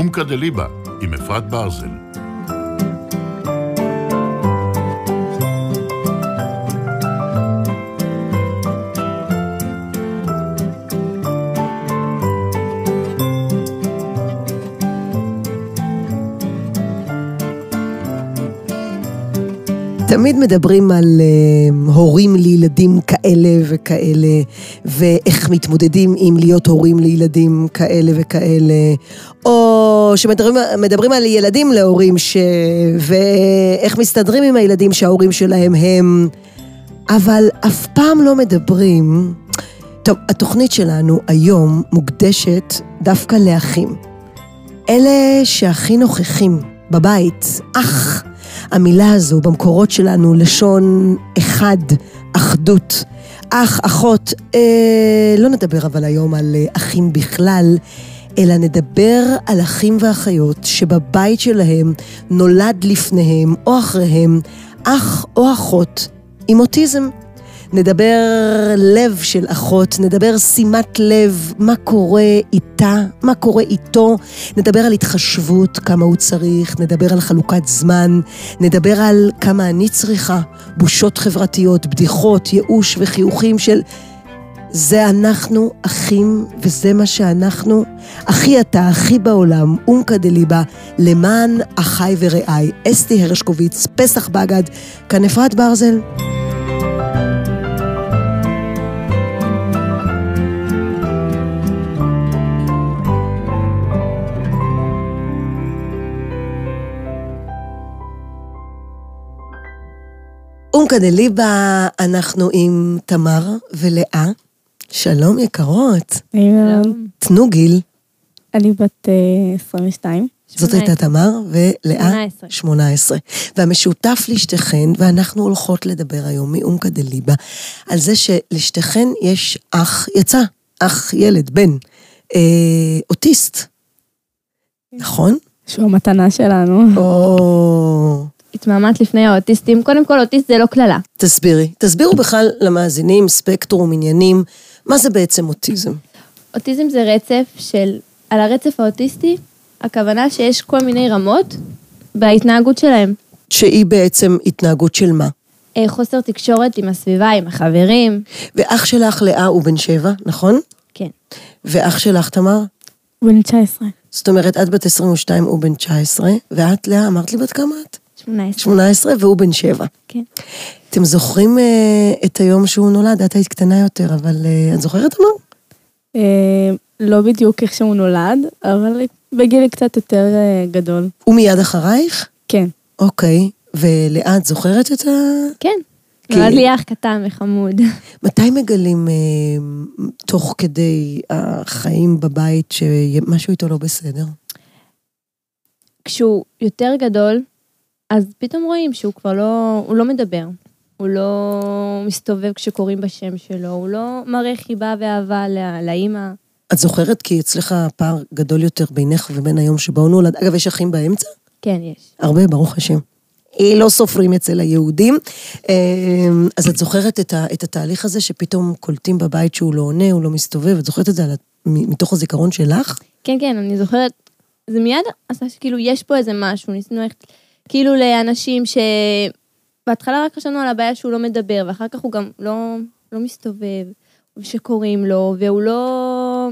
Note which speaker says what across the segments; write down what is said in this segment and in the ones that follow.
Speaker 1: אומקה דליבה עם אפרת ברזל.
Speaker 2: תמיד מדברים על uh, הורים לילדים כאלה וכאלה, ואיך מתמודדים עם להיות הורים לילדים כאלה וכאלה, או שמדברים על ילדים להורים, ש... ואיך מסתדרים עם הילדים שההורים שלהם הם, אבל אף פעם לא מדברים. טוב, התוכנית שלנו היום מוקדשת דווקא לאחים. אלה שהכי נוכחים בבית, אח. המילה הזו במקורות שלנו לשון אחד, אחדות. אח, אחות, אה, לא נדבר אבל היום על אה, אחים בכלל, אלא נדבר על אחים ואחיות שבבית שלהם נולד לפניהם או אחריהם אח או אחות עם אוטיזם. נדבר לב של אחות, נדבר שימת לב, מה קורה איתה, מה קורה איתו, נדבר על התחשבות, כמה הוא צריך, נדבר על חלוקת זמן, נדבר על כמה אני צריכה, בושות חברתיות, בדיחות, ייאוש וחיוכים של... זה אנחנו אחים, וזה מה שאנחנו. אחי אתה, אחי בעולם, אומקה דליבה, למען אחי ורעי. אסתי הרשקוביץ, פסח בגד, כאן אפרת ברזל. אומקה דליבה, אנחנו עם תמר ולאה. שלום יקרות.
Speaker 3: שלום.
Speaker 2: תנו גיל.
Speaker 3: אני בת 22.
Speaker 2: זאת הייתה תמר, ולאה 18. והמשותף לשתיכן, ואנחנו הולכות לדבר היום מאומקה דליבה, על זה שלשתיכן יש אח, יצא, אח, ילד, בן, אה, אוטיסט. נכון?
Speaker 3: שהוא המתנה שלנו.
Speaker 2: או...
Speaker 4: התמהמת לפני האוטיסטים. קודם כל, אוטיסט זה לא קללה.
Speaker 2: תסבירי. תסבירו בכלל למאזינים, ספקטרום, עניינים, מה זה בעצם אוטיזם?
Speaker 4: אוטיזם זה רצף של, על הרצף האוטיסטי, הכוונה שיש כל מיני רמות בהתנהגות שלהם.
Speaker 2: שהיא בעצם התנהגות של מה?
Speaker 4: אה, חוסר תקשורת עם הסביבה, עם החברים.
Speaker 2: ואח שלך לאה הוא בן שבע, נכון?
Speaker 4: כן.
Speaker 2: ואח שלך תמר?
Speaker 3: הוא בן 19.
Speaker 2: זאת אומרת, את בת 22, הוא בן 19, ואת, לאה, אמרת לי בת כמה את?
Speaker 4: 18.
Speaker 2: 18 והוא בן 7.
Speaker 4: כן.
Speaker 2: אתם זוכרים uh, את היום שהוא נולד? את היית קטנה יותר, אבל uh, את זוכרת, תמר?
Speaker 3: אה, לא בדיוק איך שהוא נולד, אבל בגיל קצת יותר אה, גדול.
Speaker 2: הוא מיד אחרייך?
Speaker 3: כן.
Speaker 2: אוקיי. ולאה, את זוכרת את ה...
Speaker 4: כן.
Speaker 2: כי-
Speaker 4: נולד לי אח קטן וחמוד.
Speaker 2: מתי מגלים אה, תוך כדי החיים בבית שמשהו איתו לא בסדר?
Speaker 4: כשהוא יותר גדול, אז פתאום רואים שהוא כבר לא, הוא לא מדבר. הוא לא מסתובב כשקוראים בשם שלו, הוא לא מראה חיבה ואהבה לא- לאימא.
Speaker 2: את זוכרת כי אצלך פער גדול יותר בינך ובין היום שבו הוא נולד. אגב, יש אחים באמצע?
Speaker 4: כן, יש.
Speaker 2: הרבה, ברוך השם. אה, לא סופרים אצל היהודים. אה, אז את זוכרת את, ה, את התהליך הזה שפתאום קולטים בבית שהוא לא עונה, הוא לא מסתובב, את זוכרת את זה על מתוך הזיכרון שלך?
Speaker 4: כן, כן, אני זוכרת, זה מיד עשה שכאילו יש פה איזה משהו, ניסינו ללכת כאילו לאנשים ש... בהתחלה רק חשבנו על הבעיה שהוא לא מדבר, ואחר כך הוא גם לא, לא מסתובב, שקוראים לו, והוא לא...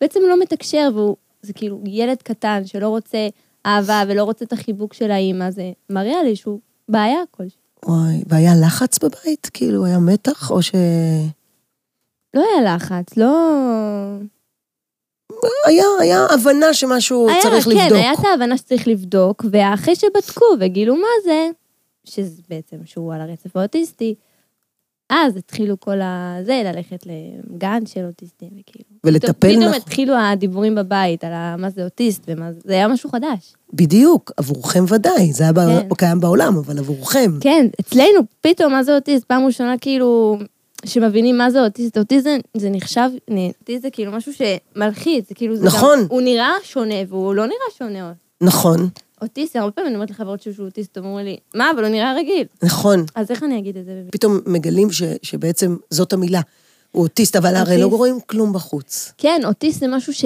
Speaker 4: בעצם לא מתקשר, והוא... זה כאילו ילד קטן שלא רוצה אהבה ולא רוצה את החיבוק של האימא, זה מראה לי שהוא בעיה כלשהי.
Speaker 2: וואי, והיה לחץ בבית? כאילו, היה מתח, או ש...
Speaker 4: לא היה לחץ, לא...
Speaker 2: היה, היה הבנה שמשהו
Speaker 4: היה,
Speaker 2: צריך
Speaker 4: כן,
Speaker 2: לבדוק.
Speaker 4: היה את ההבנה שצריך לבדוק, ואחרי שבדקו וגילו מה זה, שזה בעצם שהוא על הרצף האוטיסטי, אז התחילו כל הזה, ללכת לגן של אוטיסטים, וכאילו.
Speaker 2: ולטפל
Speaker 4: פתאום
Speaker 2: נכון.
Speaker 4: התחילו הדיבורים בבית על ה- מה זה אוטיסט, ומה זה, זה היה משהו חדש.
Speaker 2: בדיוק, עבורכם ודאי, זה היה
Speaker 4: כן.
Speaker 2: כן. קיים בעולם, אבל עבורכם.
Speaker 4: כן, אצלנו פתאום מה זה אוטיסט, פעם ראשונה כאילו, שמבינים מה זה אוטיסט, אוטיזם זה נחשב, אוטיסט זה כאילו משהו שמלחיץ, זה כאילו, זה
Speaker 2: נכון.
Speaker 4: גם, הוא נראה שונה, והוא לא נראה שונה.
Speaker 2: נכון,
Speaker 4: אוטיסט, הרבה פעמים אני אומרת לחברות שלי שהוא אוטיסט, אומרים לי, מה, אבל הוא נראה רגיל.
Speaker 2: נכון.
Speaker 4: אז איך אני אגיד את זה?
Speaker 2: פתאום מגלים ש, שבעצם זאת המילה. הוא אוטיסט, אבל הרי לא
Speaker 4: אוטיסט.
Speaker 2: רואים כלום בחוץ.
Speaker 4: כן, אוטיסט זה משהו ש...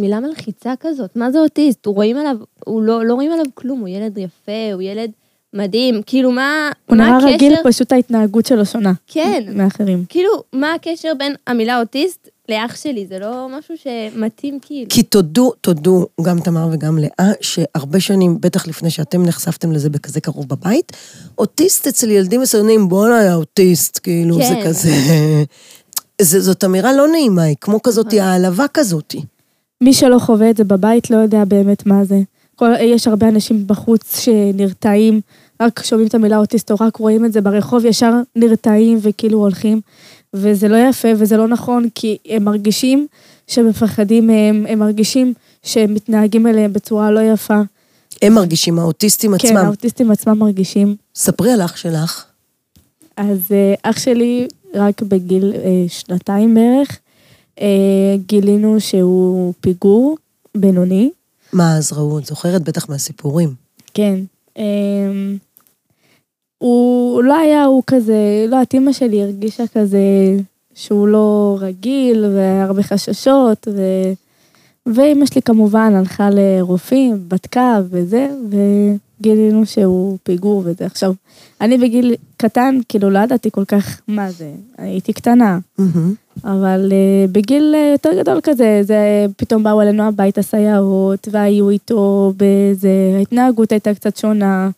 Speaker 4: מילה מלחיצה כזאת. מה זה אוטיסט? הוא רואים עליו, הוא לא, לא רואים עליו כלום, הוא ילד יפה, הוא ילד מדהים. כאילו, מה,
Speaker 3: הוא
Speaker 4: מה
Speaker 3: נורא
Speaker 4: הקשר?
Speaker 3: רגיל, פשוט ההתנהגות שלו שונה.
Speaker 4: כן.
Speaker 3: מאחרים.
Speaker 4: כאילו, מה הקשר בין המילה אוטיסט לאח שלי? זה לא משהו שמתאים כאילו.
Speaker 2: כי תודו, תודו, גם תמר וגם לאה, שהרבה שנים, בטח לפני שאתם נחשפתם לזה בכזה קרוב בבית, אוטיסט אצל ילדים מסוימים, בואנה, היה אוטיסט, כאילו, זה
Speaker 4: כן.
Speaker 2: כזה... זה, זאת אמירה לא נעימה, היא כמו כזאת, העלבה כזאת.
Speaker 3: מי שלא חווה את זה בבית לא יודע באמת מה זה. כל, יש הרבה אנשים בחוץ שנרתעים, רק שומעים את המילה אוטיסט או רק רואים את זה ברחוב, ישר נרתעים וכאילו הולכים. וזה לא יפה וזה לא נכון, כי הם מרגישים שמפחדים מהם, הם מרגישים שהם מתנהגים אליהם בצורה לא יפה.
Speaker 2: הם מרגישים, האוטיסטים
Speaker 3: כן,
Speaker 2: עצמם.
Speaker 3: האוטיסטים עצמם מרגישים.
Speaker 2: ספרי על אח שלך.
Speaker 3: אז אה, אח שלי, רק בגיל אה, שנתיים בערך, אה, גילינו שהוא פיגור בינוני.
Speaker 2: מה אז ראו? את זוכרת בטח מהסיפורים.
Speaker 3: כן. אמ, הוא לא היה, הוא כזה, לא יודעת, אימא שלי הרגישה כזה שהוא לא רגיל, והרבה חששות, ו... ואימא שלי כמובן הלכה לרופאים, בדקה וזה, וגילינו שהוא פיגור וזה. עכשיו, אני בגיל קטן, כאילו לא ידעתי כל כך מה זה, הייתי קטנה. אבל uh, בגיל uh, יותר גדול כזה, זה פתאום באו אלינו הביתה סייעות, והיו איתו באיזה, ההתנהגות הייתה קצת שונה.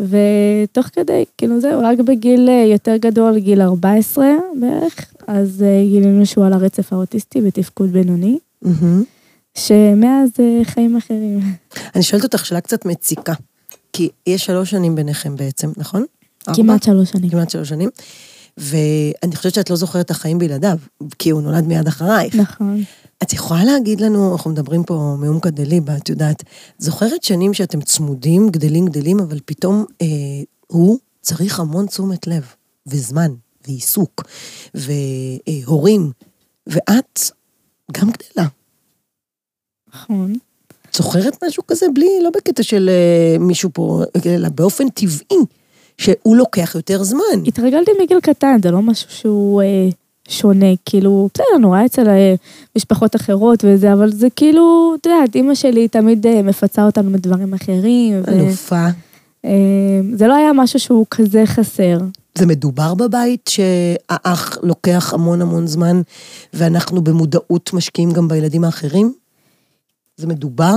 Speaker 3: ותוך כדי, כאילו זהו, רק בגיל uh, יותר גדול, גיל 14 בערך, אז uh, גילינו שהוא על הרצף האוטיסטי בתפקוד בינוני,
Speaker 2: מהמם.
Speaker 3: שמאז uh, חיים אחרים.
Speaker 2: אני שואלת אותך שאלה קצת מציקה, כי יש שלוש שנים ביניכם בעצם, נכון?
Speaker 3: כמעט שלוש שנים.
Speaker 2: כמעט שלוש שנים. ואני חושבת שאת לא זוכרת את החיים בלעדיו, כי הוא נולד מיד אחרייך.
Speaker 3: נכון.
Speaker 2: את יכולה להגיד לנו, אנחנו מדברים פה מעומקא דליבה, את יודעת, זוכרת שנים שאתם צמודים, גדלים, גדלים, אבל פתאום אה, הוא צריך המון תשומת לב, וזמן, ועיסוק, והורים, ואת גם גדלה.
Speaker 3: נכון.
Speaker 2: זוכרת משהו כזה בלי, לא בקטע של אה, מישהו פה, אלא באופן טבעי, שהוא לוקח יותר זמן.
Speaker 3: התרגלתי מגיל קטן, זה לא משהו שהוא אה, שונה, כאילו, בסדר, נורא אצל אה, משפחות אחרות וזה, אבל זה כאילו, את יודעת, אימא שלי תמיד אה, מפצה אותנו בדברים אחרים, ו-
Speaker 2: אלופה.
Speaker 3: אה, זה לא היה משהו שהוא כזה חסר.
Speaker 2: זה מדובר בבית שהאח לוקח המון המון זמן, ואנחנו במודעות משקיעים גם בילדים האחרים? זה מדובר?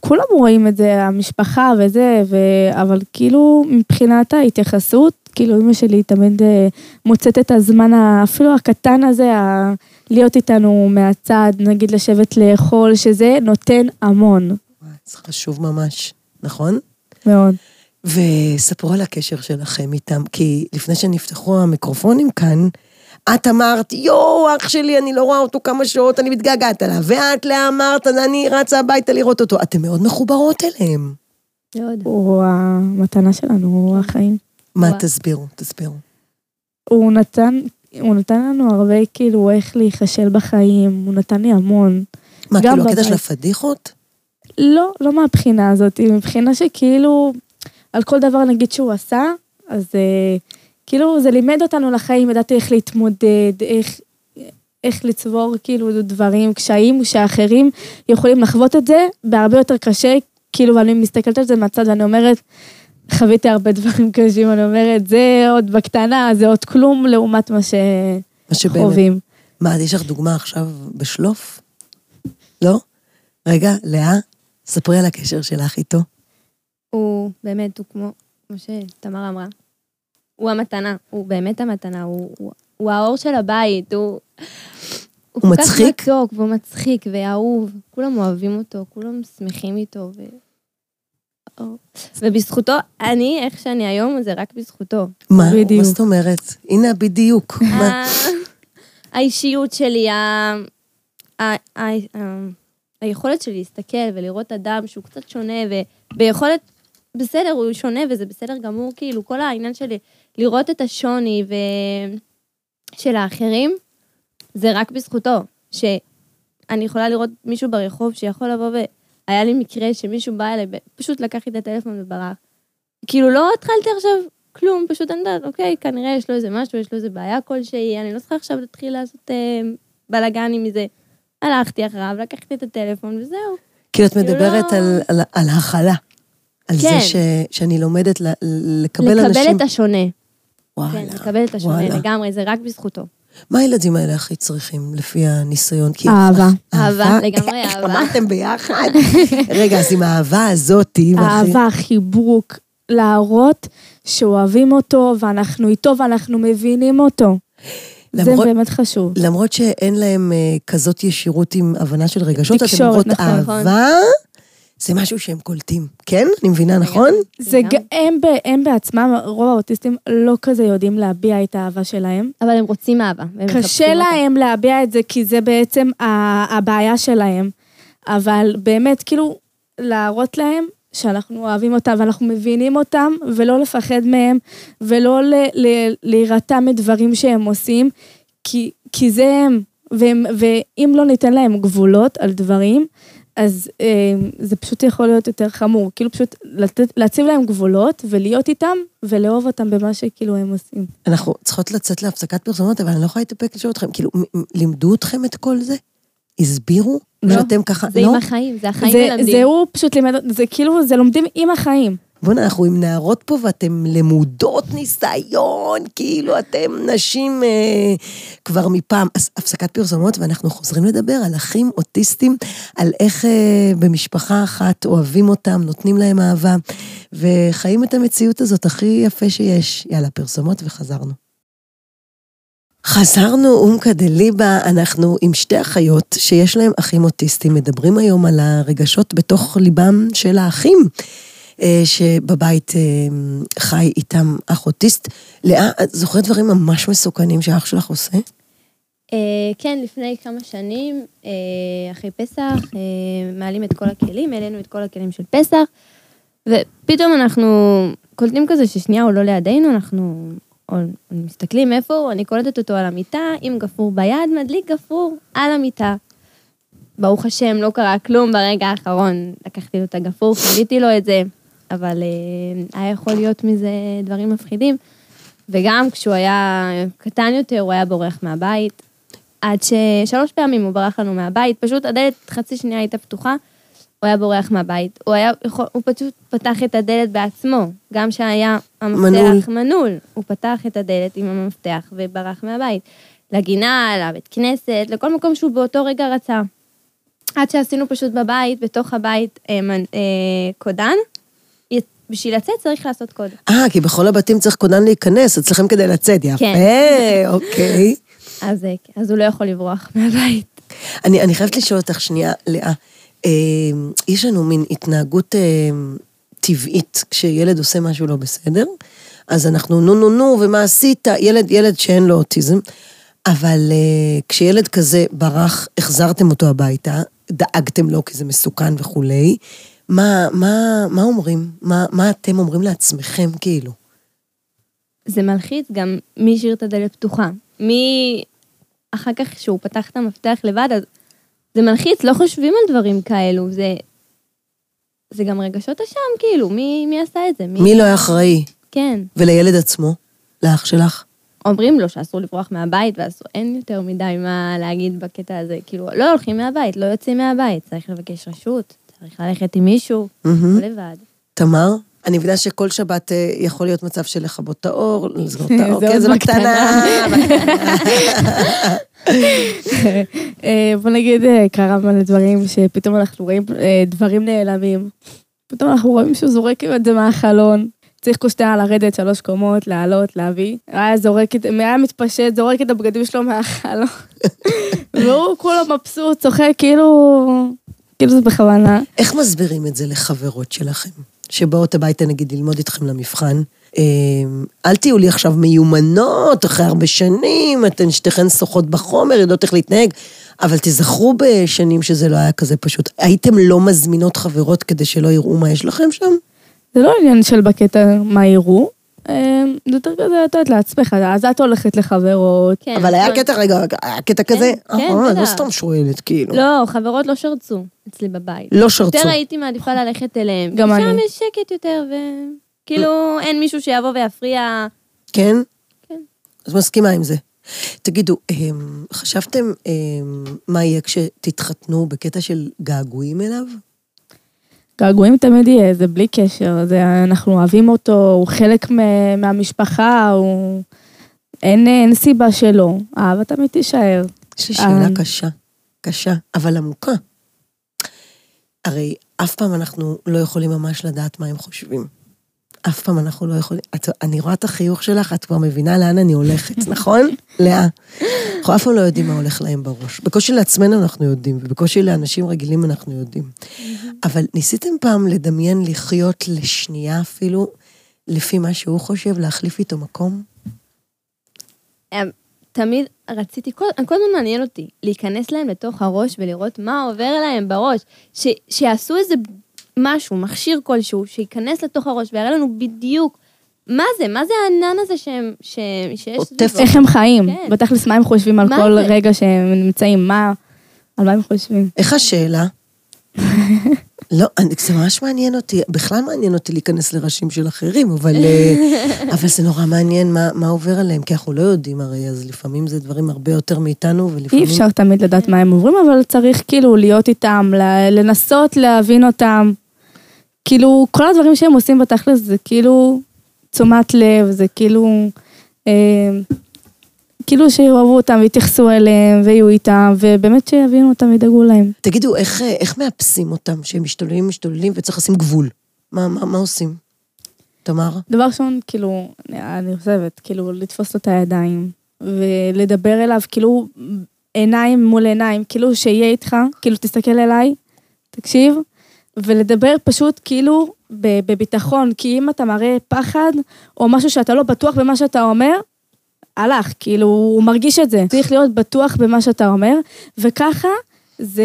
Speaker 3: כולם רואים את זה, המשפחה וזה, ו... אבל כאילו, מבחינת ההתייחסות, כאילו, אימא שלי תמיד אה, מוצאת את הזמן, אפילו הקטן הזה, ה... להיות איתנו מהצד, נגיד לשבת לאכול, שזה נותן המון,
Speaker 2: זה חשוב ממש, נכון?
Speaker 3: מאוד.
Speaker 2: וספרו על הקשר שלכם איתם, כי לפני שנפתחו המיקרופונים כאן, את אמרת, יואו, אח שלי, אני לא רואה אותו כמה שעות, אני מתגעגעת אליו. ואת, לאה, אמרת, אני רצה הביתה לראות אותו. אתן מאוד מחוברות אליהם.
Speaker 4: מאוד.
Speaker 3: הוא המתנה שלנו, הוא החיים.
Speaker 2: מה. תסבירו, תסבירו.
Speaker 3: הוא נתן, הוא נתן לנו הרבה, כאילו, איך להיכשל בחיים, הוא נתן לי המון.
Speaker 2: מה,
Speaker 3: גם
Speaker 2: כאילו, הקטע. של הפדיחות?
Speaker 3: לא, לא מהבחינה הזאת, מבחינה שכאילו, על כל דבר נגיד שהוא עשה, אז אה, כאילו זה לימד אותנו לחיים, ידעתי איך להתמודד, איך, איך לצבור כאילו דברים, קשיים, שאחרים יכולים לחוות את זה בהרבה יותר קשה, כאילו, ואני מסתכלת על זה מהצד ואני אומרת, חוויתי הרבה דברים קשים, אני אומרת, זה עוד בקטנה, זה עוד כלום לעומת מה. שחווים.
Speaker 2: מה, יש לך דוגמה עכשיו בשלוף? לא? רגע, לאה, ספרי על הקשר שלך איתו.
Speaker 4: הוא באמת, הוא כמו, כמו שתמר אמרה, הוא המתנה, הוא באמת המתנה, הוא, הוא, הוא האור של הבית, הוא...
Speaker 2: הוא
Speaker 4: כל
Speaker 2: מצחיק?
Speaker 4: כך מתוק והוא מצחיק ואהוב, כולם אוהבים אותו, כולם שמחים איתו. ו... ובזכותו, אני, איך שאני היום, זה רק בזכותו.
Speaker 2: מה?
Speaker 3: בדיוק.
Speaker 2: מה זאת אומרת? הנה בדיוק. מה?
Speaker 4: האישיות שלי, ה- ה- ה- היכולת שלי להסתכל ולראות אדם שהוא קצת שונה, וביכולת, בסדר, הוא שונה וזה בסדר גמור, כאילו, כל העניין שלי, לראות את השוני ו... של האחרים, זה רק בזכותו. שאני יכולה לראות מישהו ברחוב שיכול לבוא ו... היה לי מקרה שמישהו בא אליי, פשוט לקח לי את הטלפון וברח. כאילו, לא התחלתי עכשיו כלום, פשוט אני יודעת, אוקיי, כנראה יש לו איזה משהו, יש לו איזה בעיה כלשהי, אני לא צריכה עכשיו להתחיל לעשות אה, בלאגנים מזה. הלכתי אחריו, לקחתי את הטלפון וזהו.
Speaker 2: כאילו את
Speaker 4: כאילו
Speaker 2: מדברת
Speaker 4: לא-
Speaker 2: על, על, על הכלה. על זה
Speaker 4: כן.
Speaker 2: ש, שאני לומדת ל, לקבל
Speaker 4: לקבל
Speaker 2: אנשים...
Speaker 4: את השונה.
Speaker 2: וואלה,
Speaker 4: כן, לקבל את השונה
Speaker 2: וואלה.
Speaker 4: לגמרי, זה רק בזכותו.
Speaker 2: מה הילדים האלה הכי צריכים, לפי הניסיון?
Speaker 3: אהבה.
Speaker 4: אהבה, לגמרי אהבה.
Speaker 2: למדתם ביחד? רגע, אז עם האהבה. והכי-
Speaker 3: אהבה, חיבוק, להראות שאוהבים אותו ואנחנו איתו ואנחנו מבינים אותו. זה
Speaker 2: למרות-
Speaker 3: באמת חשוב.
Speaker 2: למרות שאין להם אה, כזאת ישירות עם הבנה של רגשות, אתם
Speaker 3: תקשורת,
Speaker 2: אומרות
Speaker 3: נכון,
Speaker 2: אהבה, זה משהו שהם קולטים. כן? אני מבינה, נכון?
Speaker 3: זה
Speaker 4: לגמרי.
Speaker 3: ג- הם, בעצמם, רוב האוטיסטים לא כזה יודעים להביע את האהבה שלהם.
Speaker 4: אבל הם רוצים אהבה.
Speaker 3: קשה. להם להביע את זה כי זה בעצם הבעיה שלהם. אבל באמת, כאילו, להראות להם שאנחנו אוהבים אותם ואנחנו מבינים אותם, ולא לפחד מהם, ולא להירתע מדברים שהם עושים, כי, כי זה הם. והם, ואם לא ניתן להם גבולות על דברים, אז אה, זה פשוט יכול להיות יותר חמור. כאילו פשוט לתת, להציב להם גבולות ולהיות איתם ולאהוב אותם במה שכאילו הם עושים.
Speaker 2: אנחנו צריכות לצאת להפסקת פרסומות, אבל אני לא יכולה להתאפק לשאול אתכם, כאילו, לימדו אתכם את כל זה? הסבירו?
Speaker 3: לא.
Speaker 2: שאתם ככה,
Speaker 4: זה
Speaker 2: לא?
Speaker 4: עם החיים, זה החיים
Speaker 3: זה,
Speaker 4: מלמדים.
Speaker 3: זה הוא פשוט לימד, זה כאילו, זה לומדים עם החיים.
Speaker 2: בוא'נה, אנחנו עם נערות פה ואתם למודות ניסיון, כאילו אתם נשים אה, כבר מפעם. אז הפסקת פרסומות, ואנחנו חוזרים לדבר על אחים אוטיסטים, על איך אה, במשפחה אחת אוהבים אותם, נותנים להם אהבה, וחיים את המציאות הזאת הכי יפה שיש. יאללה, פרסומות וחזרנו. חזרנו אומקא דליבה, אנחנו עם שתי אחיות שיש להם אחים אוטיסטים, מדברים היום על הרגשות בתוך ליבם של האחים. אה, שבבית אה, חי איתם אח אוטיסט. לאה, את זוכרת דברים ממש מסוכנים שאח שלך עושה?
Speaker 4: אה, כן, לפני כמה שנים, אחרי פסח, מעלים את כל הכלים, העלינו את כל הכלים של פסח, ופתאום אנחנו קולטים כזה ששנייה הוא לא לידינו, אנחנו מסתכלים איפה הוא, אני קולטת אותו על המיטה, עם גפרור ביד, מדליק גפרור על המיטה. ברוך השם, לא קרה כלום ברגע האחרון, לקחתי לו את הגפרור, חיליתי לו את זה, אבל אה, היה יכול להיות מזה דברים מפחידים. וגם כשהוא היה קטן יותר, הוא היה בורח מהבית. עד ששלוש פעמים הוא ברח לנו מהבית, פשוט הדלת חצי שנייה הייתה פתוחה, הוא היה בורח מהבית. הוא היה יכול, הוא פשוט פתח את הדלת בעצמו, גם שהיה המפתח
Speaker 2: מנעול.
Speaker 4: מנעול. הוא פתח את הדלת עם המפתח וברח מהבית. לגינה, לבית כנסת, לכל מקום שהוא באותו רגע רצה. עד שעשינו פשוט בבית, בתוך הבית, אה, אה, קודן. בשביל לצאת צריך לעשות קוד.
Speaker 2: אה, כי בכל הבתים צריך כונן להיכנס, אצלכם כדי לצאת, יפה,
Speaker 4: כן.
Speaker 2: אוקיי.
Speaker 4: אז, אה, אז הוא לא יכול לברוח מהבית.
Speaker 2: אני, אני חייבת לשאול אותך שנייה, לאה. אה, יש לנו מין התנהגות אה, טבעית, כשילד עושה משהו לא בסדר, אז אנחנו נו נו נו, ומה עשית? ילד, ילד שאין לו אוטיזם. אבל אה, כשילד כזה ברח, החזרתם אותו הביתה, דאגתם לו כי זה מסוכן וכולי, מה, מה, מה אומרים? מה, מה אתם אומרים לעצמכם, כאילו?
Speaker 4: זה מלחיץ גם מי השאיר את הדלת פתוחה. מי... אחר כך שהוא פתח את המפתח לבד, אז זה מלחיץ, לא חושבים על דברים כאלו, זה... זה גם רגשות אשם, כאילו, מי, מי עשה את זה?
Speaker 2: מי לא היה אחראי?
Speaker 4: כן.
Speaker 2: ולילד עצמו? לאח שלך?
Speaker 4: אומרים לו שאסור לברוח מהבית, ואסור, אין יותר מדי מה להגיד בקטע הזה. כאילו, לא הולכים מהבית, לא יוצאים מהבית, צריך לבקש רשות, צריך ללכת עם מישהו,
Speaker 2: מהמם.
Speaker 4: לא לבד.
Speaker 2: תמר? אני מבינה שכל שבת אה, יכול להיות מצב של לכבות את האור, לסגור את האור, כן, זה בקטנה.
Speaker 3: אה, בוא נגיד, אה, קרה מלא דברים שפתאום אנחנו רואים דברים נעלמים. פתאום אנחנו רואים זורק את זה מהחלון. צריך קושטיה לרדת שלוש קומות, לעלות, להביא. היה זורק את, היה מתפשט, זורק את הבגדים שלו מהחלון. והוא כולו מבסוט, צוחק, כאילו, כאילו זה בכוונה.
Speaker 2: איך מסבירים את זה לחברות שלכם, שבאות הביתה נגיד ללמוד איתכם למבחן? אה, אל תהיו לי עכשיו מיומנות, אחרי הרבה שנים, אתן שתיכן שוחות בחומר, יודעות איך להתנהג, אבל תזכרו בשנים שזה לא היה כזה פשוט. הייתם לא מזמינות חברות כדי שלא יראו מה יש לכם שם?
Speaker 3: זה לא עניין של בקטע מה יראו. אה, זה יותר כזה, את יודעת, לעצמך, אז את הולכת לחברות.
Speaker 4: כן.
Speaker 2: אבל היה
Speaker 4: אבל-
Speaker 2: קטע, רגע, היה קטע כזה?
Speaker 4: כן,
Speaker 2: אה, אני לא
Speaker 4: בטח.
Speaker 2: סתם שואלת, כאילו.
Speaker 4: לא, חברות לא שרצו אצלי בבית.
Speaker 2: לא שרצו.
Speaker 4: יותר הייתי מעדיפה ללכת אליהם.
Speaker 3: גם
Speaker 4: שם
Speaker 3: אני.
Speaker 4: יש שקט יותר, ו... כאילו, אין מישהו שיבוא ויפריע.
Speaker 2: כן?
Speaker 4: כן.
Speaker 2: אז מסכימה עם זה. תגידו, אמ, חשבתם אמ, מה יהיה כשתתחתנו בקטע של געגועים אליו?
Speaker 3: געגועים תמיד יהיה, זה בלי קשר, זה, אנחנו אוהבים אותו, הוא חלק מהמשפחה, הוא... אין, אין סיבה שלא, אהבה תמיד תישאר.
Speaker 2: יש לי שאלה
Speaker 3: אה.
Speaker 2: קשה, קשה, אבל עמוקה. הרי אף פעם אנחנו לא יכולים ממש לדעת מה הם חושבים. אף פעם אנחנו לא יכולים... את, אני רואה את החיוך שלך, את כבר מבינה לאן אני הולכת, נכון? לאה. אנחנו אף פעם לא יודעים מה הולך להם בראש. בקושי לעצמנו אנחנו יודעים, ובקושי לאנשים רגילים אנחנו יודעים. אבל ניסיתם פעם לדמיין לחיות לשנייה אפילו, לפי מה שהוא חושב, להחליף איתו מקום?
Speaker 4: אמ, תמיד רציתי, כל, הזמן מעניין אותי, להיכנס להם לתוך הראש ולראות מה עובר להם בראש. ש, שיעשו איזה משהו, מכשיר כלשהו, שייכנס לתוך הראש ויראה לנו בדיוק מה זה, מה זה הענן הזה שהם, ש, שיש
Speaker 2: עוטף.
Speaker 3: איך הם חיים,
Speaker 4: כן.
Speaker 3: בתכלס מה הם חושבים על כל
Speaker 4: זה?
Speaker 3: רגע שהם נמצאים, מה, על מה הם חושבים.
Speaker 2: איך השאלה? לא, אני, זה ממש מעניין אותי, בכלל מעניין אותי להיכנס לראשים של אחרים, אבל, אה, אבל זה נורא מעניין מה, מה עובר עליהם, כי אנחנו לא יודעים הרי, אז לפעמים זה דברים הרבה יותר מאיתנו,
Speaker 3: אי
Speaker 2: ולפעמים...
Speaker 3: אפשר תמיד לדעת מה הם עוברים, אבל צריך כאילו להיות איתם, ל- לנסות להבין אותם. כאילו, כל הדברים שהם עושים בתכלס זה כאילו תשומת לב, זה כאילו... אה, כאילו שיאהבו אותם ויתייחסו אליהם ויהיו איתם, ובאמת שיבינו אותם וידאגו להם.
Speaker 2: תגידו, איך, אה, איך מאפסים אותם, שהם משתוללים, משתוללים, וצריך לשים גבול? מה, מה, מה עושים? תמר?
Speaker 3: דבר ראשון, כאילו, אני- אני חושבת, כאילו, לתפוס לו את הידיים, ולדבר אליו, כאילו, עיניים מול עיניים, כאילו, שיהיה איתך, כאילו, תסתכל אליי, תקשיב, ולדבר פשוט, כאילו, בביטחון, כי אם אתה מראה פחד, או משהו שאתה לא בטוח במה שאתה אומר, הלך, כאילו, הוא מרגיש את זה. צריך להיות בטוח במה שאתה אומר, וככה, זה,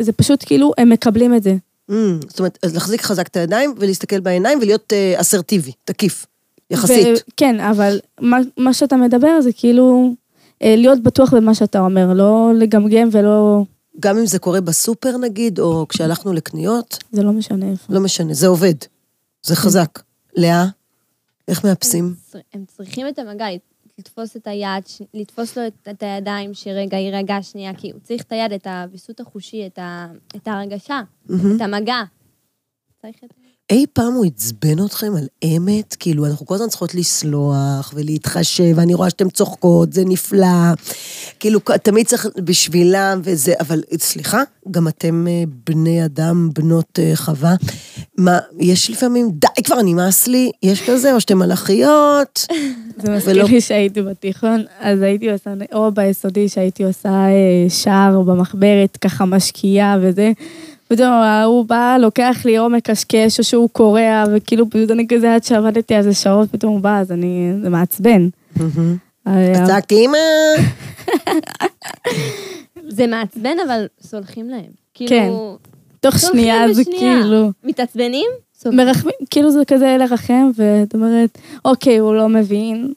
Speaker 3: זה פשוט כאילו, הם מקבלים את זה.
Speaker 2: Mm, זאת אומרת, אז להחזיק חזק את הידיים, ולהסתכל בעיניים, ולהיות אה, אסרטיבי, תקיף, יחסית.
Speaker 3: ו- כן, אבל מה, מה שאתה מדבר זה כאילו אה, להיות בטוח במה שאתה אומר, לא לגמגם ולא...
Speaker 2: גם אם זה קורה בסופר נגיד, או כשהלכנו לקניות,
Speaker 3: זה לא משנה איפה.
Speaker 2: לא משנה, זה עובד. זה חזק. לאה, איך מאפסים?
Speaker 4: הם צריכים את המגע, לתפוס את היד, לתפוס לו את, הידיים, שרגע יירגע שנייה, כי הוא צריך את היד, את הוויסות החושי, את, ההרגשה. את המגע. צריך את...
Speaker 2: אי פעם הוא עצבן אתכם על אמת? כאילו, אנחנו כל הזמן צריכות לסלוח ולהתחשב, ואני רואה שאתן צוחקות, זה נפלא. כאילו, תמיד צריך בשבילם וזה, אבל סליחה, גם אתם אה, בני אדם, בנות אה, חווה. מה, יש לפעמים, די כבר, נמאס לי, יש כזה, או שאתם מלאכיות?
Speaker 3: זה מזכיר לי שהייתי בתיכון, אז הייתי עושה, או ביסודי שהייתי עושה אה, שער במחברת, ככה משקיעה וזה. פתאום הוא בא, לוקח לי או מקשקש, או שהוא קורע, וכאילו פשוט אני כזה עד שעבדתי על זה שעות, פתאום הוא בא, אז אני, זה מעצבן. אה,
Speaker 2: צעק אימא.
Speaker 4: זה מעצבן, אבל סולחים להם.
Speaker 3: כן.
Speaker 4: כאילו,
Speaker 3: תוך
Speaker 4: סולחים
Speaker 3: שנייה זה. כאילו...
Speaker 4: מתעצבנים?
Speaker 3: מרחמים, כאילו זה כזה לרחם, ואת אומרת, אוקיי, הוא לא מבין,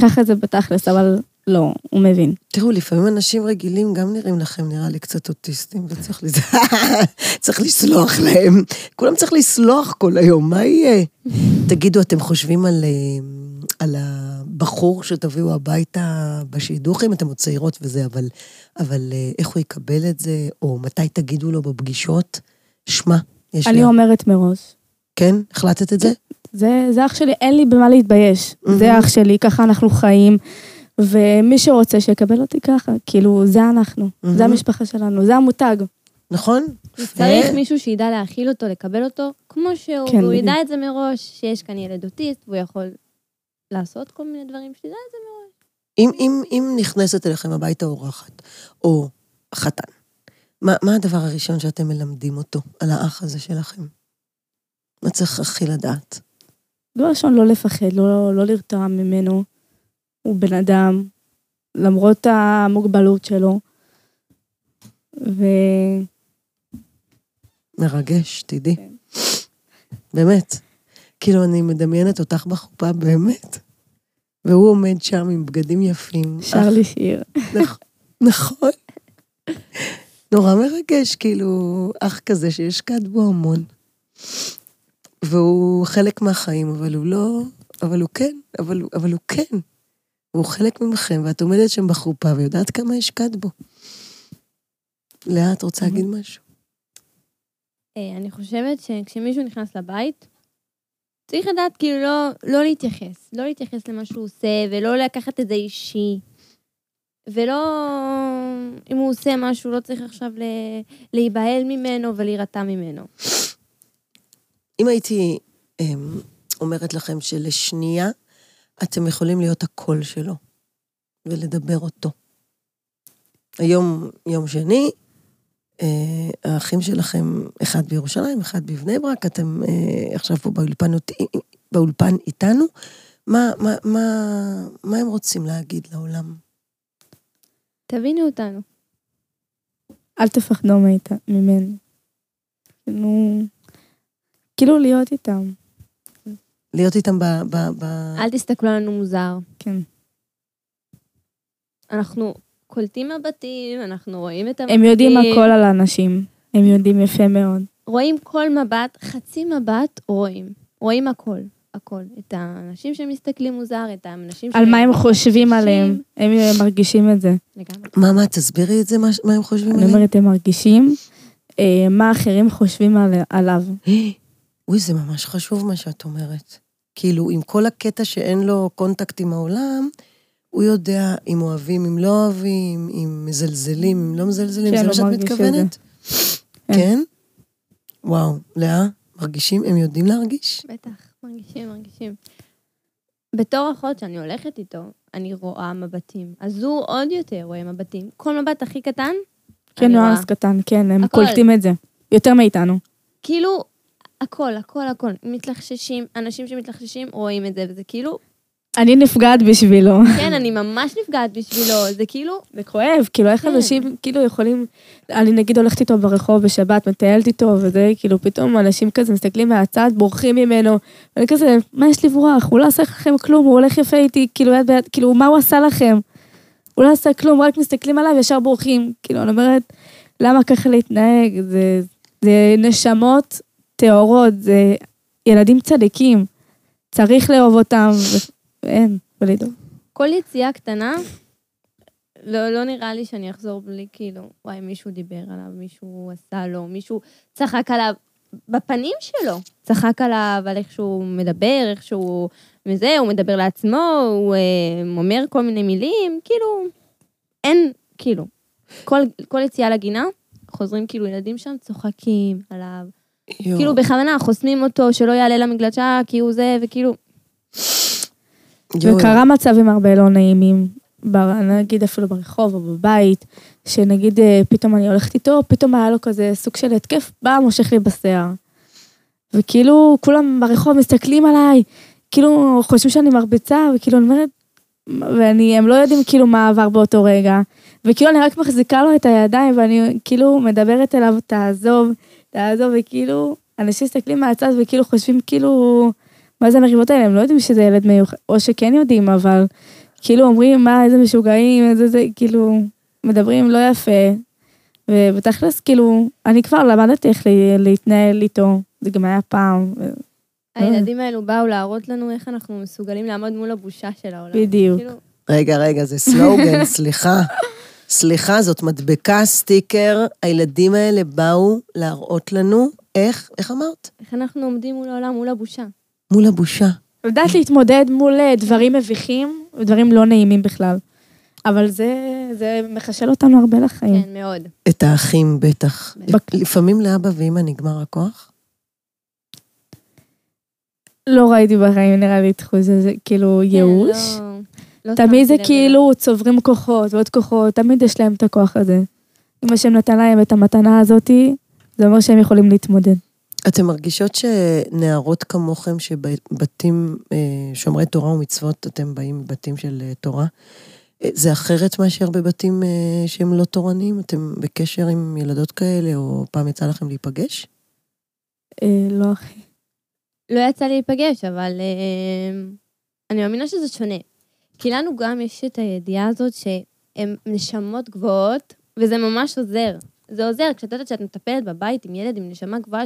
Speaker 3: ככה זה בתכלס, אבל לא, הוא מבין.
Speaker 2: תראו, לפעמים אנשים רגילים גם נראים לכם, נראה לי, קצת אוטיסטים, וצריך לס... צריך לסלוח להם. כולם צריך לסלוח כל היום, מה יהיה? תגידו, אתם חושבים על, אה, על הבחור שתביאו הביתה בשידוכים? אתם עוד צעירות וזה, אבל, אבל אה, איך הוא יקבל את זה, או מתי תגידו לו בפגישות? שמע, יש
Speaker 3: אני
Speaker 2: לי...
Speaker 3: אומרת מראש,
Speaker 2: כן? החלטת את זה?
Speaker 3: זה, זה אח שלי, אין לי במה להתבייש. זה אח שלי, ככה אנחנו חיים, ומי שרוצה שיקבל אותי ככה, כאילו, זה אנחנו, זה המשפחה שלנו, זה המותג.
Speaker 2: נכון?
Speaker 4: צריך
Speaker 2: ו-
Speaker 4: מישהו שידע להכיל אותו, לקבל אותו, כמו שהוא,
Speaker 3: כן,
Speaker 4: והוא ידע. את זה מראש, שיש כאן ילד אוטיסט, והוא יכול לעשות כל מיני דברים, שידע את זה מראש.
Speaker 2: אם, אם, אם נכנסת אליכם הביתה אורחת, או חתן, מה, מה הדבר הראשון שאתם מלמדים אותו על האח הזה שלכם? מה צריך הכי לדעת?
Speaker 3: דבר ראשון, לא לפחד, לא, לא לרתוע ממנו. הוא בן אדם, למרות המוגבלות שלו. ו...
Speaker 2: מרגש, תדעי.
Speaker 3: כן.
Speaker 2: באמת. כאילו, אני מדמיינת אותך בחופה, באמת. והוא עומד שם עם בגדים יפים.
Speaker 3: שר לי שיר.
Speaker 2: נכ- נכון. נורא מרגש, כאילו, אח כזה שהשקעת בו המון. והוא חלק מהחיים, אבל הוא לא... אבל הוא כן, אבל, אבל הוא כן. הוא חלק ממכם, ואת עומדת שם בחופה ויודעת כמה השקעת בו. לאה, את רוצה להגיד משהו?
Speaker 4: אה, אני חושבת שכשמישהו נכנס לבית, צריך לדעת כאילו לא, לא להתייחס. לא להתייחס למה שהוא עושה, ולא לקחת את זה אישי. ולא... אם הוא עושה משהו, לא צריך עכשיו ל... להיבהל ממנו ולהירתע ממנו.
Speaker 2: אם הייתי אמ, אומרת לכם שלשנייה אתם יכולים להיות הקול שלו ולדבר אותו. היום יום שני, אה, האחים שלכם, אחד בירושלים, אחד בבני ברק, אתם אה, עכשיו פה באולפן, באולפן איתנו. מה, מה, מה, מה הם רוצים להגיד לעולם?
Speaker 4: תבינו אותנו.
Speaker 3: אל תפחדו ממנו. כאילו, כאילו להיות איתם,
Speaker 2: להיות איתם ב... ב, ב...
Speaker 4: אל תסתכלו עלינו מוזר.
Speaker 3: כן.
Speaker 4: אנחנו קולטים מבטים, אנחנו רואים את
Speaker 3: הם
Speaker 4: המבטים.
Speaker 3: יודעים הכל על האנשים, הם יודעים יפה מאוד.
Speaker 4: רואים כל מבט, חצי מבט רואים. רואים הכל, הכל. את האנשים שמסתכלים מוזר, את האנשים
Speaker 3: על מה הם. חושבים עליהם, הם מרגישים את זה.
Speaker 4: לגמרי.
Speaker 2: מה, מה, תסבירי את זה, מה, מה הם חושבים
Speaker 3: אני
Speaker 2: עליהם?
Speaker 3: אומרת, הם מרגישים אה, מה אחרים חושבים על- עליו.
Speaker 2: אוי, זה ממש חשוב מה שאת אומרת. כאילו, עם כל הקטע שאין לו קונטקט עם העולם, הוא יודע אם אוהבים, אם לא אוהבים, אם מזלזלים, אם לא מזלזלים,
Speaker 3: כן,
Speaker 2: זה מה
Speaker 3: הוא
Speaker 2: שאת מתכוונת?
Speaker 3: כן.
Speaker 2: כן? וואו, לאה, מרגישים? הם יודעים להרגיש?
Speaker 4: בטח, מרגישים, מרגישים. בתור אחות שאני הולכת איתו, אני רואה מבטים. אז הוא עוד יותר רואה מבטים. כל מבט הכי קטן,
Speaker 3: כן,
Speaker 4: אני רואה.
Speaker 3: ניואנס קטן, כן, הם
Speaker 4: הכל.
Speaker 3: קולטים את זה. יותר מאיתנו.
Speaker 4: כאילו, הכל, הכל, הכל. מתלחששים, אנשים שמתלחששים רואים את זה, וזה כאילו,
Speaker 3: אני נפגעת בשבילו.
Speaker 4: כן, אני ממש נפגעת בשבילו, זה כאילו,
Speaker 3: זה כואב, כאילו איך
Speaker 4: כן.
Speaker 3: אנשים כאילו יכולים, אני נגיד הולכת איתו ברחוב בשבת, מטיילת איתו, וזה כאילו פתאום אנשים כזה מסתכלים מהצד, בורחים ממנו, ואני כזה, מה יש לברוח? הוא לא עשה לכם כלום, הוא הולך יפה איתי, כאילו יד ביד, כאילו מה הוא עשה לכם? הוא לא עשה כלום, רק מסתכלים עליו, ישר בורחים. כאילו, אני אומרת, למה ככה להתנהג? זה, זה נשמות טהורות, זה ילדים צדיקים. צריך לאהוב אותם, ואין, ולדאוג.
Speaker 4: כל יציאה קטנה, לא, לא נראה לי שאני אחזור בלי כאילו, וואי, מישהו דיבר עליו, מישהו עשה לו, מישהו צחק עליו, בפנים שלו. צחק עליו, על איך שהוא מדבר, איך שהוא... וזה, הוא מדבר לעצמו, הוא אה, אומר כל מיני מילים, כאילו, אין, כאילו. כל, כל יציאה לגינה, חוזרים כאילו ילדים שם, צוחקים עליו.
Speaker 2: יואו.
Speaker 4: כאילו בכוונה חוסמים אותו, שלא יעלה למגלשה, כי הוא זה, וכאילו,
Speaker 2: יואו.
Speaker 3: וקרה מצבים הרבה לא נעימים, בר- נגיד אפילו ברחוב או בבית, שנגיד אה, פתאום אני הולכת איתו, פתאום היה לו כזה סוג של התקף, בא, מושך לי בשיער. וכאילו כולם ברחוב מסתכלים עליי, כאילו חושבים שאני מרביצה, וכאילו אני אומרת, ואני, הם לא יודעים כאילו מה עבר באותו רגע. וכאילו אני רק מחזיקה לו את הידיים, ואני כאילו מדברת אליו, תעזוב, תעזוב, וכאילו, אנשים מסתכלים מהצד וכאילו חושבים כאילו, מה זה המריבות האלה? הם לא יודעים שזה ילד מיוחד, או שכן יודעים, אבל כאילו אומרים, מה, איזה משוגעים, איזה זה, כאילו, מדברים לא יפה. ובתכלס, כאילו, אני כבר למדתי איך לה- להתנהל איתו, זה גם היה פעם, ו-
Speaker 4: הילדים האלו באו להראות לנו איך אנחנו מסוגלים לעמוד מול הבושה של העולם.
Speaker 3: בדיוק.
Speaker 4: כאילו,
Speaker 2: רגע, רגע, זה סלוגן, סליחה. סליחה, זאת מדבקה, סטיקר. הילדים האלה באו להראות לנו איך, איך אמרת?
Speaker 4: איך אנחנו עומדים מול העולם, מול הבושה.
Speaker 2: מול הבושה.
Speaker 3: לדעת להתמודד מול אה, דברים מביכים ודברים לא נעימים בכלל. אבל זה, זה מחשל אותנו הרבה לחיים.
Speaker 4: כן, מאוד.
Speaker 2: את האחים בטח.
Speaker 3: בק-
Speaker 2: לפעמים לאבא ואמא נגמר הכוח.
Speaker 3: לא ראיתי בחיים, נראה לי תחושה, זה כאילו ייאוש.
Speaker 4: כן, לא- לא
Speaker 3: תמיד זה
Speaker 4: לב
Speaker 3: כאילו צוברים כוחות ועוד כוחות, תמיד יש להם את הכוח הזה. אם השם נתן להם את המתנה הזאתי, זה אומר שהם יכולים להתמודד.
Speaker 2: אתן מרגישות שנערות כמוכם, שבתים אה, שומרי תורה ומצוות, אתם באים מבתים של אה, תורה, אה, זה אחרת מאשר בבתים שהם לא תורניים? אתם בקשר עם ילדות כאלה, או פעם יצא לכם להיפגש?
Speaker 3: אה, לא הכי.
Speaker 4: לא יצא לי להיפגש, אבל אה, אני מאמינה שזה שונה. כי לנו גם יש את הידיעה הזאת שהן נשמות גבוהות, וזה ממש עוזר. זה עוזר, כשאת יודעת שאת מטפלת בבית עם ילד עם נשמה גבוהה,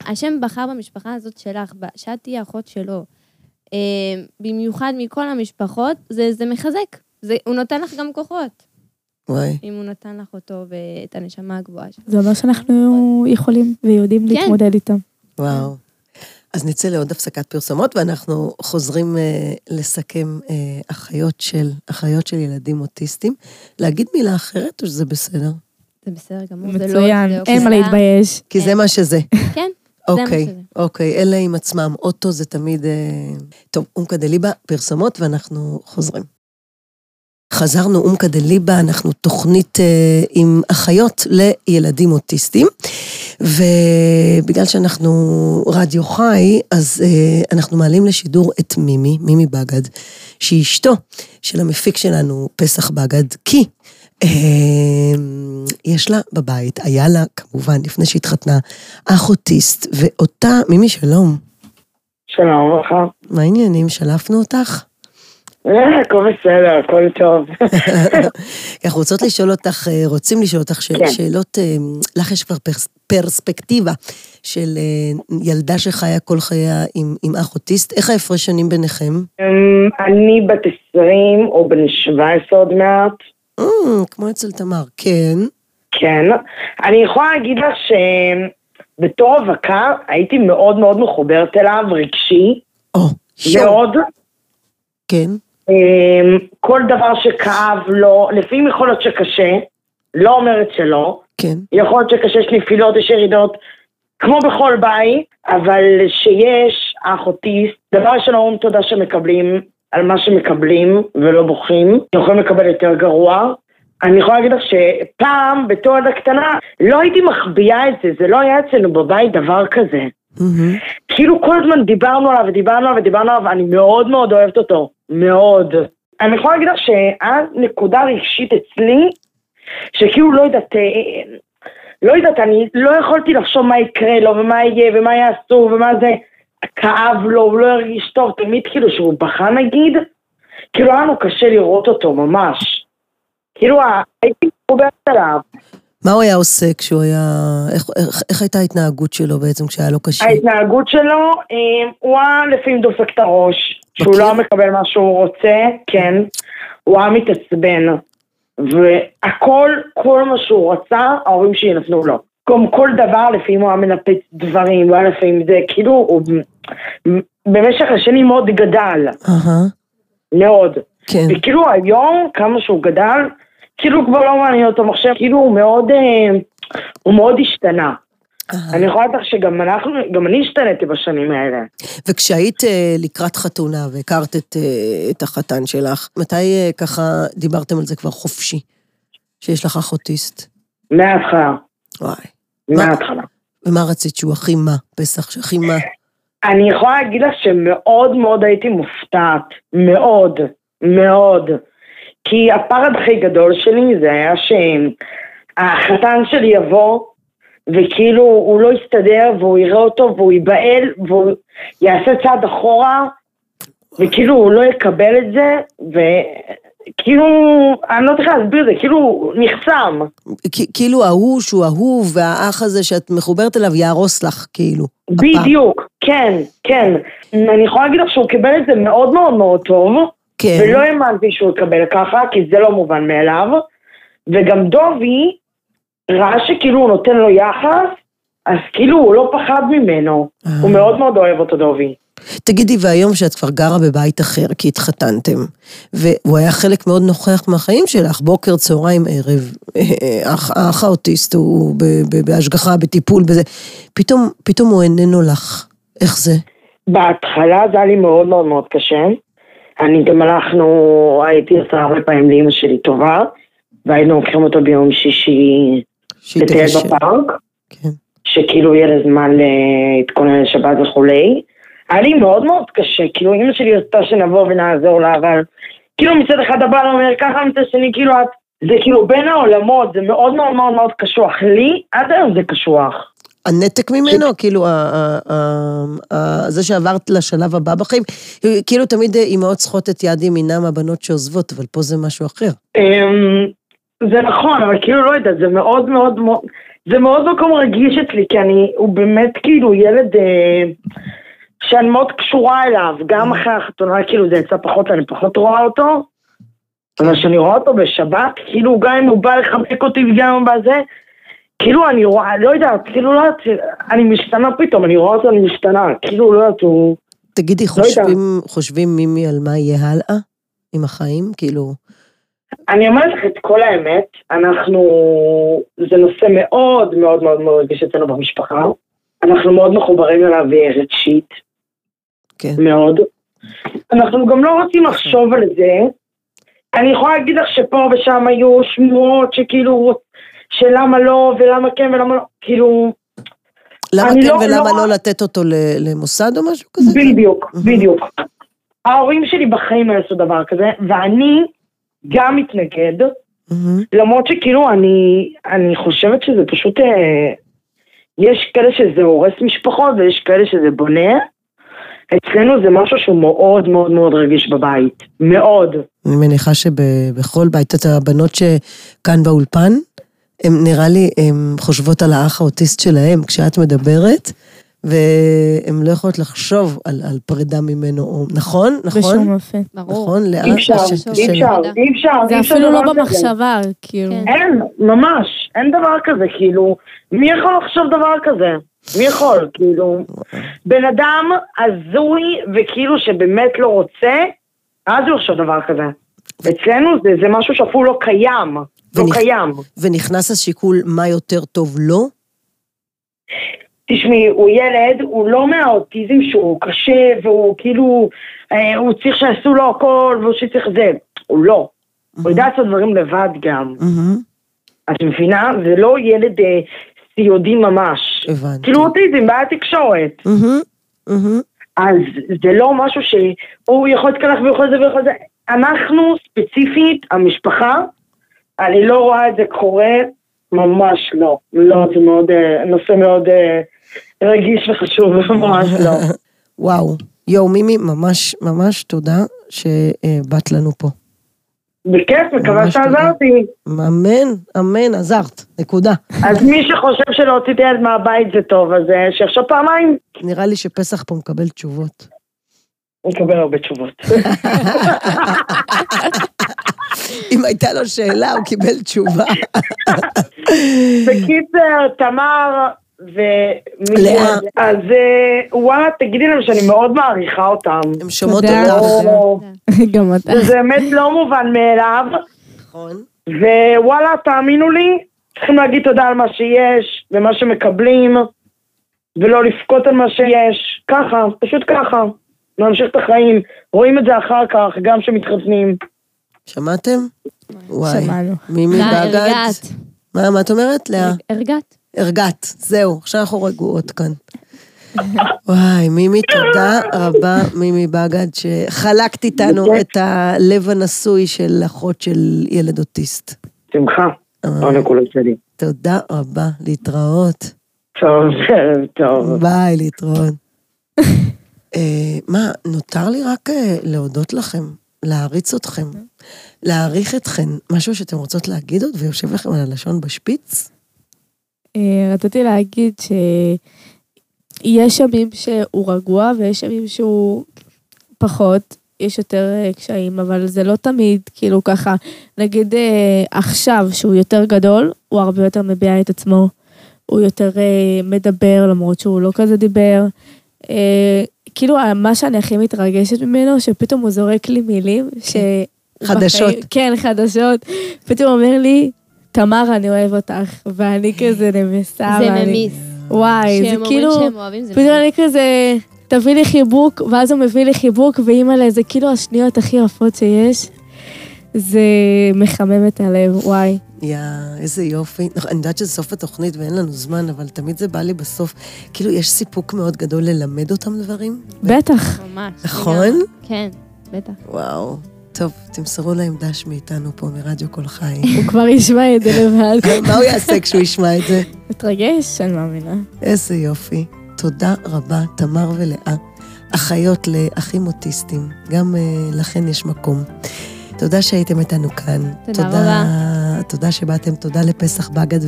Speaker 4: השם בחר במשפחה הזאת שלך, שאת תהיי אחות שלו. אה, במיוחד מכל המשפחות, זה, זה מחזק. זה, הוא נותן לך גם כוחות,
Speaker 2: וואי.
Speaker 4: אם הוא נתן לך אותו ואת הנשמה הגבוהה שלך.
Speaker 3: זה אומר שאנחנו יכולים ויודעים
Speaker 4: כן.
Speaker 3: להתמודד איתם.
Speaker 2: וואו. אז נצא לעוד הפסקת פרסומות, ואנחנו חוזרים אה, לסכם אה, אחיות של, אחיות של ילדים אוטיסטים. להגיד מילה אחרת, או שזה בסדר?
Speaker 4: זה בסדר גמור, זה לא...
Speaker 3: מצוין,
Speaker 4: זה
Speaker 3: אין מה
Speaker 4: הוקרה.
Speaker 3: להתבייש.
Speaker 2: כי זה מה שזה.
Speaker 4: כן,
Speaker 2: אוקיי. אוקיי, אלה עם עצמם. אוטו זה תמיד... אה, טוב, אומקה דליבה, פרסומות, ואנחנו חוזרים. חזרנו אומקה דליבה, אנחנו תוכנית אה, עם אחיות לילדים אוטיסטים, ובגלל שאנחנו רדיו חי, אז אה, אנחנו מעלים לשידור את מימי, מימי בגד, שהיא אשתו של המפיק שלנו, פסח בגד, כי אה, יש לה בבית, היה לה כמובן, לפני שהתחתנה, אח אוטיסט, ואותה, מימי שלום,
Speaker 5: שלום וברכה.
Speaker 2: מה העניינים? שלפנו אותך?
Speaker 5: אה, הכל בסדר, הכל טוב.
Speaker 2: אנחנו רוצות לשאול אותך, אה, רוצים לשאול אותך ש-
Speaker 5: כן.
Speaker 2: שאלות, אה, לך יש כבר פרס- פרספקטיבה של ילדה שחיה כל חייה עם, אח אוטיסט, איך ההפרש שנים ביניכם?
Speaker 5: אמ, אני בת 20 או בן 17 עוד מעט,
Speaker 2: כמו אצל תמר, כן.
Speaker 5: כן. אני יכולה להגיד לך שבתור רווקה הייתי מאוד מאוד מחוברת אליו, רגשי,
Speaker 2: או, שואו,
Speaker 5: מאוד.
Speaker 2: כן.
Speaker 5: אמ, כל דבר שכאב לו, לפעמים יכול להיות שקשה, לא אומרת שלא.
Speaker 2: כן.
Speaker 5: יכול להיות שקשה, יש נפילות, יש ירידות, כמו בכל בית, אבל שיש אח אוטיסט, דבר ראשון אומרים תודה שמקבלים על מה שמקבלים ולא בוכים, יכולים לקבל יותר גרוע. אני יכולה להגיד לך שפעם, בתור ילדה קטנה, לא הייתי מחביאה את זה, זה לא היה אצלנו בבית דבר כזה.
Speaker 2: מהמם.
Speaker 5: כאילו כל הזמן דיברנו עליו ודיברנו עליו ודיברנו עליו, ואני מאוד מאוד אוהבת אותו, מאוד. אני יכולה להגיד לך שהיה נקודה רגשית אצלי, שכאילו לא יודעת, אה, לא יודעת, אני לא יכולתי לחשוב מה יקרה לו ומה יהיה ומה יעשו ומה זה, כאב לו, הוא לא הרגיש טוב, תמיד כאילו שהוא בכה נגיד, כאילו היה לנו קשה לראות אותו ממש. כאילו הייתי מחוברת אליו.
Speaker 2: מה הוא היה עושה כשהוא היה... איך, איך, איך הייתה ההתנהגות שלו בעצם כשהיה לו קשה?
Speaker 5: ההתנהגות שלו, אה, הוא היה לפעמים דופק את הראש, שהוא? לא מקבל מה שהוא רוצה, כן, הוא היה מתעצבן, והכל, כל מה שהוא רצה, ההורים שלי נתנו לו. גם כל דבר, לפעמים הוא היה מנפץ דברים, הוא היה לפעמים זה, כאילו, הוא במשך השנים מאוד גדל, מאוד.
Speaker 2: כן.
Speaker 5: וכאילו היום, כמה שהוא גדל, כאילו כבר לא מעניין אותו מחשב, כאילו הוא מאוד, אה, הוא מאוד השתנה. אני יכולה לך שגם אנחנו, גם אני השתניתי בשנים האלה.
Speaker 2: וכשהיית אה, לקראת חתונה והכרת את, אה, את החתן שלך, מתי אה, ככה דיברתם על זה כבר חופשי? שיש לך אח אוטיסט?
Speaker 5: מההתחלה,
Speaker 2: וואי. מה?
Speaker 5: מההתחלה.
Speaker 2: ומה רצית שהוא הכי מה? פסח שהכי מה?
Speaker 5: אני יכולה להגיד לך שמאוד מאוד הייתי מופתעת, מאוד, מאוד. כי הפחד הכי גדול שלי זה היה שהחתן שלי יבוא, וכאילו הוא לא יסתדר, והוא יראה אותו, והוא ייבהל, והוא יעשה צעד אחורה, וכאילו הוא לא יקבל את זה, וכאילו, אני לא צריכה להסביר את זה, כאילו נחסם.
Speaker 2: כ- כאילו ההוא שהוא אהוב, והאח הזה שאת מחוברת אליו יהרוס לך, כאילו. הפעם.
Speaker 5: בדיוק, כן, כן. אני יכולה להגיד לך שהוא קיבל את זה מאוד מאוד מאוד טוב,
Speaker 2: כן.
Speaker 5: ולא האמנתי שהוא יקבל ככה, כי זה לא מובן מאליו. וגם דובי ראה שכאילו הוא נותן לו יחס, אז כאילו הוא לא פחד ממנו.
Speaker 2: אה.
Speaker 5: הוא מאוד מאוד אוהב אותו דובי.
Speaker 2: תגידי, והיום שאת כבר גרה בבית אחר, כי התחתנתם, והוא היה חלק מאוד נוכח מהחיים שלך, בוקר, צהריים, ערב, אה, האח- האח האוטיסט הוא בהשגחה, בטיפול, בזה, פתאום, פתאום הוא איננו לך. איך זה?
Speaker 5: בהתחלה זה היה לי מאוד מאוד מאוד קשה. אני גם הלכנו, הייתי עושה הרבה פעמים לאמא שלי טובה, והיינו לוקחים אותו ביום שישי לטייל. בפארק.
Speaker 2: כן.
Speaker 5: שכאילו יהיה לה זמן להתכונן לשבת וכולי. היה לי מאוד מאוד קשה, כאילו אמא שלי רצתה שנבוא ונעזור לה, אבל כאילו מצד אחד הבעל אומר ככה, מצד שני כאילו את, זה כאילו בין העולמות, זה מאוד מאוד מאוד מאוד קשוח. לי, עד היום זה קשוח.
Speaker 2: הנתק ממנו, כאילו, זה שעברת לשלב הבא בחיים, כאילו תמיד אה, אימהות צריכות את יד ימינם הבנות שעוזבות, אבל פה זה משהו אחר.
Speaker 5: זה נכון, אבל כאילו לא יודעת, זה מאוד מאוד מאוד, זה מאוד מקום רגיש אצלי, כי אני, הוא באמת כאילו ילד אה, שאני מאוד קשורה אליו, גם אחרי החתונה, כאילו זה יצא פחות, אני פחות רואה אותו, אבל כשאני רואה אותו בשבת, כאילו גם אם הוא בא לחבק אותי וגם אם הוא בא זה, כאילו אני רואה, לא יודעת, כאילו לא יודעת, אני משתנה פתאום, אני רואה אותו, אני משתנה, כאילו לא יודעת, הוא...
Speaker 2: תגידי,
Speaker 5: לא.
Speaker 2: חושבים, חושבים מימי על מה יהיה הלאה עם החיים? כאילו,
Speaker 5: אני אומרת לך את כל האמת, אנחנו, זה נושא מאוד מאוד מאוד מאוד רגיש אצלנו במשפחה. אנחנו מאוד מחוברים אליו רגשית,
Speaker 2: כן.
Speaker 5: מאוד. אנחנו גם לא רוצים לחשוב על זה. אני יכולה להגיד לך שפה ושם היו שמועות שכאילו, שלמה לא ולמה כן ולמה לא, כאילו,
Speaker 2: למה כן
Speaker 5: לא-
Speaker 2: ולמה
Speaker 5: לא-
Speaker 2: לא לתת אותו למוסד או משהו כזה?
Speaker 5: בדיוק, בדיוק. ההורים שלי בחיים לא יעשו דבר כזה, ואני גם מתנגד. למרות שכאילו אני, אני חושבת שזה פשוט, אה, יש כאלה שזה הורס משפחות ויש כאלה שזה בונה. אצלנו זה משהו שהוא מאוד מאוד מאוד רגיש בבית, מאוד.
Speaker 2: אני מניחה שבכל בית, את הבנות שכאן באולפן, הן נראה לי, הן חושבות על האח האוטיסט שלהם כשאת מדברת, והן לא יכולות לחשוב על, על פרידה ממנו, או- נכון? נכון?
Speaker 3: בשום אופן.
Speaker 4: ברור.
Speaker 2: נכון? לאן?
Speaker 5: אי אפשר, אי. אפשר, אי אפשר.
Speaker 3: זה אפילו לא. במחשבה, כאילו.
Speaker 4: כן.
Speaker 5: אין, ממש, אין דבר כזה, כאילו, מי יכול לחשוב דבר כזה? מי יכול, כאילו, בן אדם הזוי וכאילו שבאמת לא רוצה, אז הוא יחשוב דבר כזה. אצלנו זה, זה משהו שאפילו לא קיים, לא
Speaker 2: ונכ-
Speaker 5: קיים.
Speaker 2: ונכנס השיקול מה יותר טוב לו?
Speaker 5: תשמעי, הוא ילד, הוא לא מהאוטיזם שהוא קשה, והוא כאילו, אה, הוא צריך שיעשו לו הכל, והוא שצריך זה. הוא לא. הוא יודע לעשות דברים לבד גם.
Speaker 2: מהמם,
Speaker 5: את מבינה? זה לא ילד אה, סיעודי ממש.
Speaker 2: הבנתי.
Speaker 5: כאילו אוטיזם, בעיית תקשורת.
Speaker 2: מהמם, מהמם.
Speaker 5: אז זה לא משהו שהוא יכול להתקלח ויכול זה ויכול זה. אנחנו ספציפית, המשפחה, אני לא רואה את זה קורה, ממש לא. לא, זה מאוד, אה, נושא מאוד אה, רגיש וחשוב, ממש לא.
Speaker 2: וואו. יואו, מימי, ממש ממש תודה שבאת לנו פה.
Speaker 5: בכיף, מקווה. שעזרתי.
Speaker 2: אמן, אמן, עזרת, נקודה.
Speaker 5: אז מי שחושב שלהוציא את הילד מהבית זה טוב, אז אה, שיחשוב פעמיים,
Speaker 2: נראה לי שפסח פה מקבל תשובות.
Speaker 5: הוא יקבל הרבה תשובות.
Speaker 2: אם הייתה לו שאלה, הוא קיבל תשובה.
Speaker 5: בקיצר, תמר
Speaker 2: לאה.
Speaker 5: אז אה, וואלה, תגידי להם שאני מאוד מעריכה אותם.
Speaker 2: הן שומעות. אותך.
Speaker 5: או,
Speaker 3: גם אתה.
Speaker 5: זה באמת לא מובן מאליו,
Speaker 2: נכון.
Speaker 5: ווואלה, תאמינו לי, צריכים להגיד תודה על מה שיש, ומה שמקבלים, ולא לבכות על מה שיש. ככה, פשוט ככה. להמשיך את החיים. רואים את זה אחר כך, גם כשמתחתנים.
Speaker 2: שמעתם? וואי.
Speaker 3: שמענו.
Speaker 2: מימי.
Speaker 4: הרגעת.
Speaker 2: מה, מה את אומרת, לאה?
Speaker 4: הרגעת.
Speaker 2: הרגעת, זהו, עכשיו אנחנו רגועות כאן. וואי, מימי, תודה רבה, מימי בגד, שחלקת איתנו את הלב הנשוי של אחות של ילד אוטיסט.
Speaker 5: שמחה. לא נקודות שלי.
Speaker 2: תודה רבה, להתראות.
Speaker 5: טוב, ערב טוב.
Speaker 2: ביי, להתראות. אה, מה, נותר לי רק אה, להודות לכם, להעריץ אתכם, להעריך אתכם. משהו שאתם רוצות להגיד עוד ויושב לכם על הלשון בשפיץ?
Speaker 3: אה, רציתי להגיד שיש ימים שהוא רגוע ויש ימים שהוא פחות, יש יותר אה, קשיים, אבל זה לא תמיד כאילו ככה. נגיד אה, עכשיו שהוא יותר גדול, הוא הרבה יותר מביע את עצמו, הוא יותר מדבר למרות שהוא לא כזה דיבר. כאילו מה שאני הכי מתרגשת ממנו, שפתאום הוא זורק לי מילים ש...
Speaker 2: חדשות.
Speaker 3: בחיים- כן, חדשות. פתאום אומר לי, תמר, אני אוהב אותך, ואני כזה נמסה.
Speaker 4: זה
Speaker 3: ואני-
Speaker 4: ממיס.
Speaker 3: וואי, זה
Speaker 4: שהם
Speaker 3: כאילו,
Speaker 4: אומרים שהם אוהבים, זה
Speaker 3: פתאום
Speaker 4: ממיס.
Speaker 3: אני כזה, תביא לי חיבוק, ואז הוא מביא לי חיבוק, ואימא'לה, זה כאילו השניות הכי יפות שיש. זה מחמם את הלב, וואי.
Speaker 2: יא, איזה יופי. אני יודעת שזה סוף התוכנית ואין לנו זמן, אבל תמיד זה בא לי בסוף. כאילו, יש סיפוק מאוד גדול ללמד אותם דברים.
Speaker 3: בטח.
Speaker 4: ממש.
Speaker 2: נכון?
Speaker 4: כן, בטח.
Speaker 2: וואו. טוב, תמסרו להם דש מאיתנו פה, מרדיו קול חי.
Speaker 3: הוא כבר ישמע את זה לבד.
Speaker 2: מה הוא יעשה כשהוא ישמע את זה?
Speaker 3: מתרגש, אני מאמינה.
Speaker 2: איזה יופי. תודה רבה, תמר ולאה. אחיות לאחים אוטיסטים, גם uh, לכן יש מקום. תודה שהייתם איתנו כאן.
Speaker 4: תודה רבה.
Speaker 2: תודה שבאתם, תודה לפסח בגד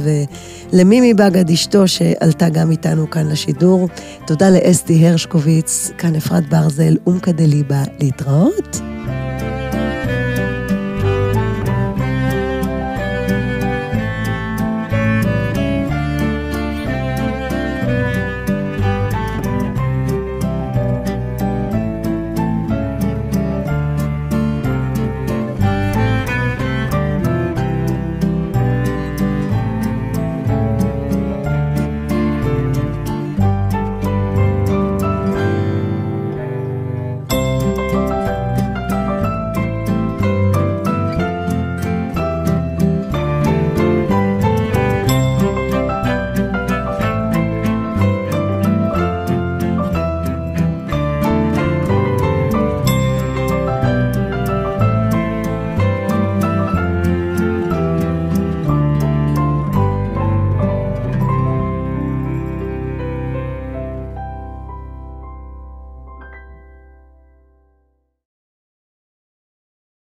Speaker 2: ולמימי בגד, אשתו, שעלתה גם איתנו כאן לשידור. תודה לאסתי הרשקוביץ, כאן אפרת ברזל, אומקה דליבה, להתראות.